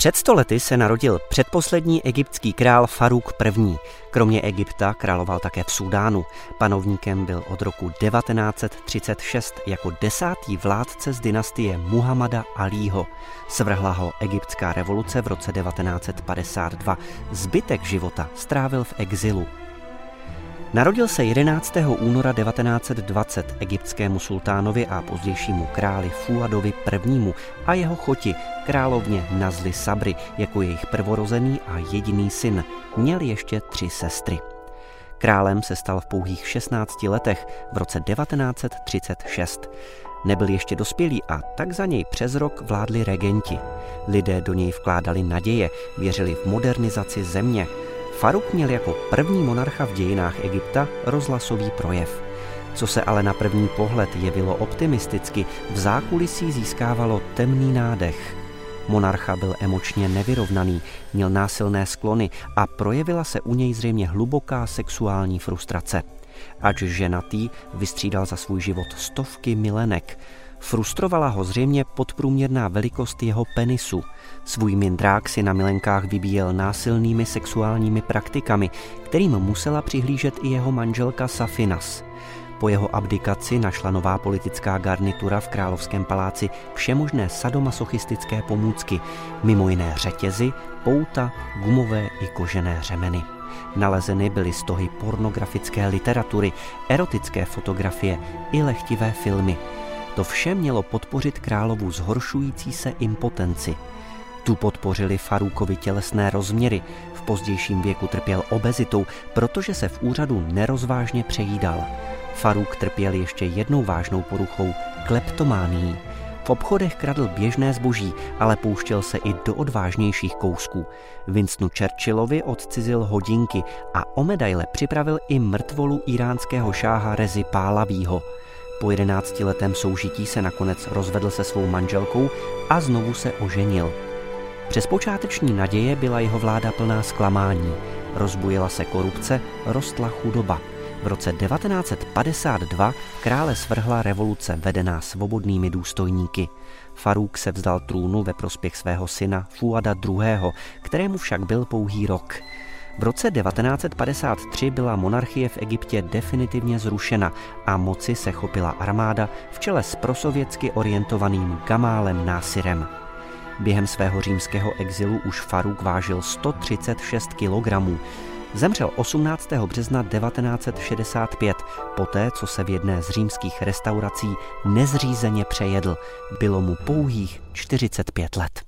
Před stolety se narodil předposlední egyptský král Faruk I. Kromě Egypta královal také v Súdánu. Panovníkem byl od roku 1936 jako desátý vládce z dynastie Muhammada Alího. Svrhla ho egyptská revoluce v roce 1952. Zbytek života strávil v exilu. Narodil se 11. února 1920 egyptskému sultánovi a pozdějšímu králi Fuadovi I. a jeho choti, královně Nazli Sabry, jako jejich prvorozený a jediný syn. Měl ještě tři sestry. Králem se stal v pouhých 16 letech v roce 1936. Nebyl ještě dospělý a tak za něj přes rok vládli regenti. Lidé do něj vkládali naděje, věřili v modernizaci země, Faruk měl jako první monarcha v dějinách Egypta rozhlasový projev. Co se ale na první pohled jevilo optimisticky, v zákulisí získávalo temný nádech. Monarcha byl emočně nevyrovnaný, měl násilné sklony a projevila se u něj zřejmě hluboká sexuální frustrace. Ač ženatý vystřídal za svůj život stovky milenek, Frustrovala ho zřejmě podprůměrná velikost jeho penisu. Svůj mindrák si na milenkách vybíjel násilnými sexuálními praktikami, kterým musela přihlížet i jeho manželka Safinas. Po jeho abdikaci našla nová politická garnitura v Královském paláci všemožné sadomasochistické pomůcky, mimo jiné řetězy, pouta, gumové i kožené řemeny. Nalezeny byly stohy pornografické literatury, erotické fotografie i lechtivé filmy – to vše mělo podpořit královu zhoršující se impotenci. Tu podpořili Farukovi tělesné rozměry. V pozdějším věku trpěl obezitou, protože se v úřadu nerozvážně přejídal. Faruk trpěl ještě jednou vážnou poruchou kleptománií. V obchodech kradl běžné zboží, ale pouštěl se i do odvážnějších kousků. Winstonu Churchillovi odcizil hodinky a o medaile připravil i mrtvolu iránského šáha Rezi Pálavýho. Po jedenáctiletém soužití se nakonec rozvedl se svou manželkou a znovu se oženil. Přes počáteční naděje byla jeho vláda plná zklamání. Rozbujila se korupce, rostla chudoba. V roce 1952 krále svrhla revoluce vedená svobodnými důstojníky. Faruk se vzdal trůnu ve prospěch svého syna Fuada II., kterému však byl pouhý rok. V roce 1953 byla monarchie v Egyptě definitivně zrušena a moci se chopila armáda v čele s prosovětsky orientovaným Gamálem Násirem. Během svého římského exilu už Faruk vážil 136 kg. Zemřel 18. března 1965, poté co se v jedné z římských restaurací nezřízeně přejedl. Bylo mu pouhých 45 let.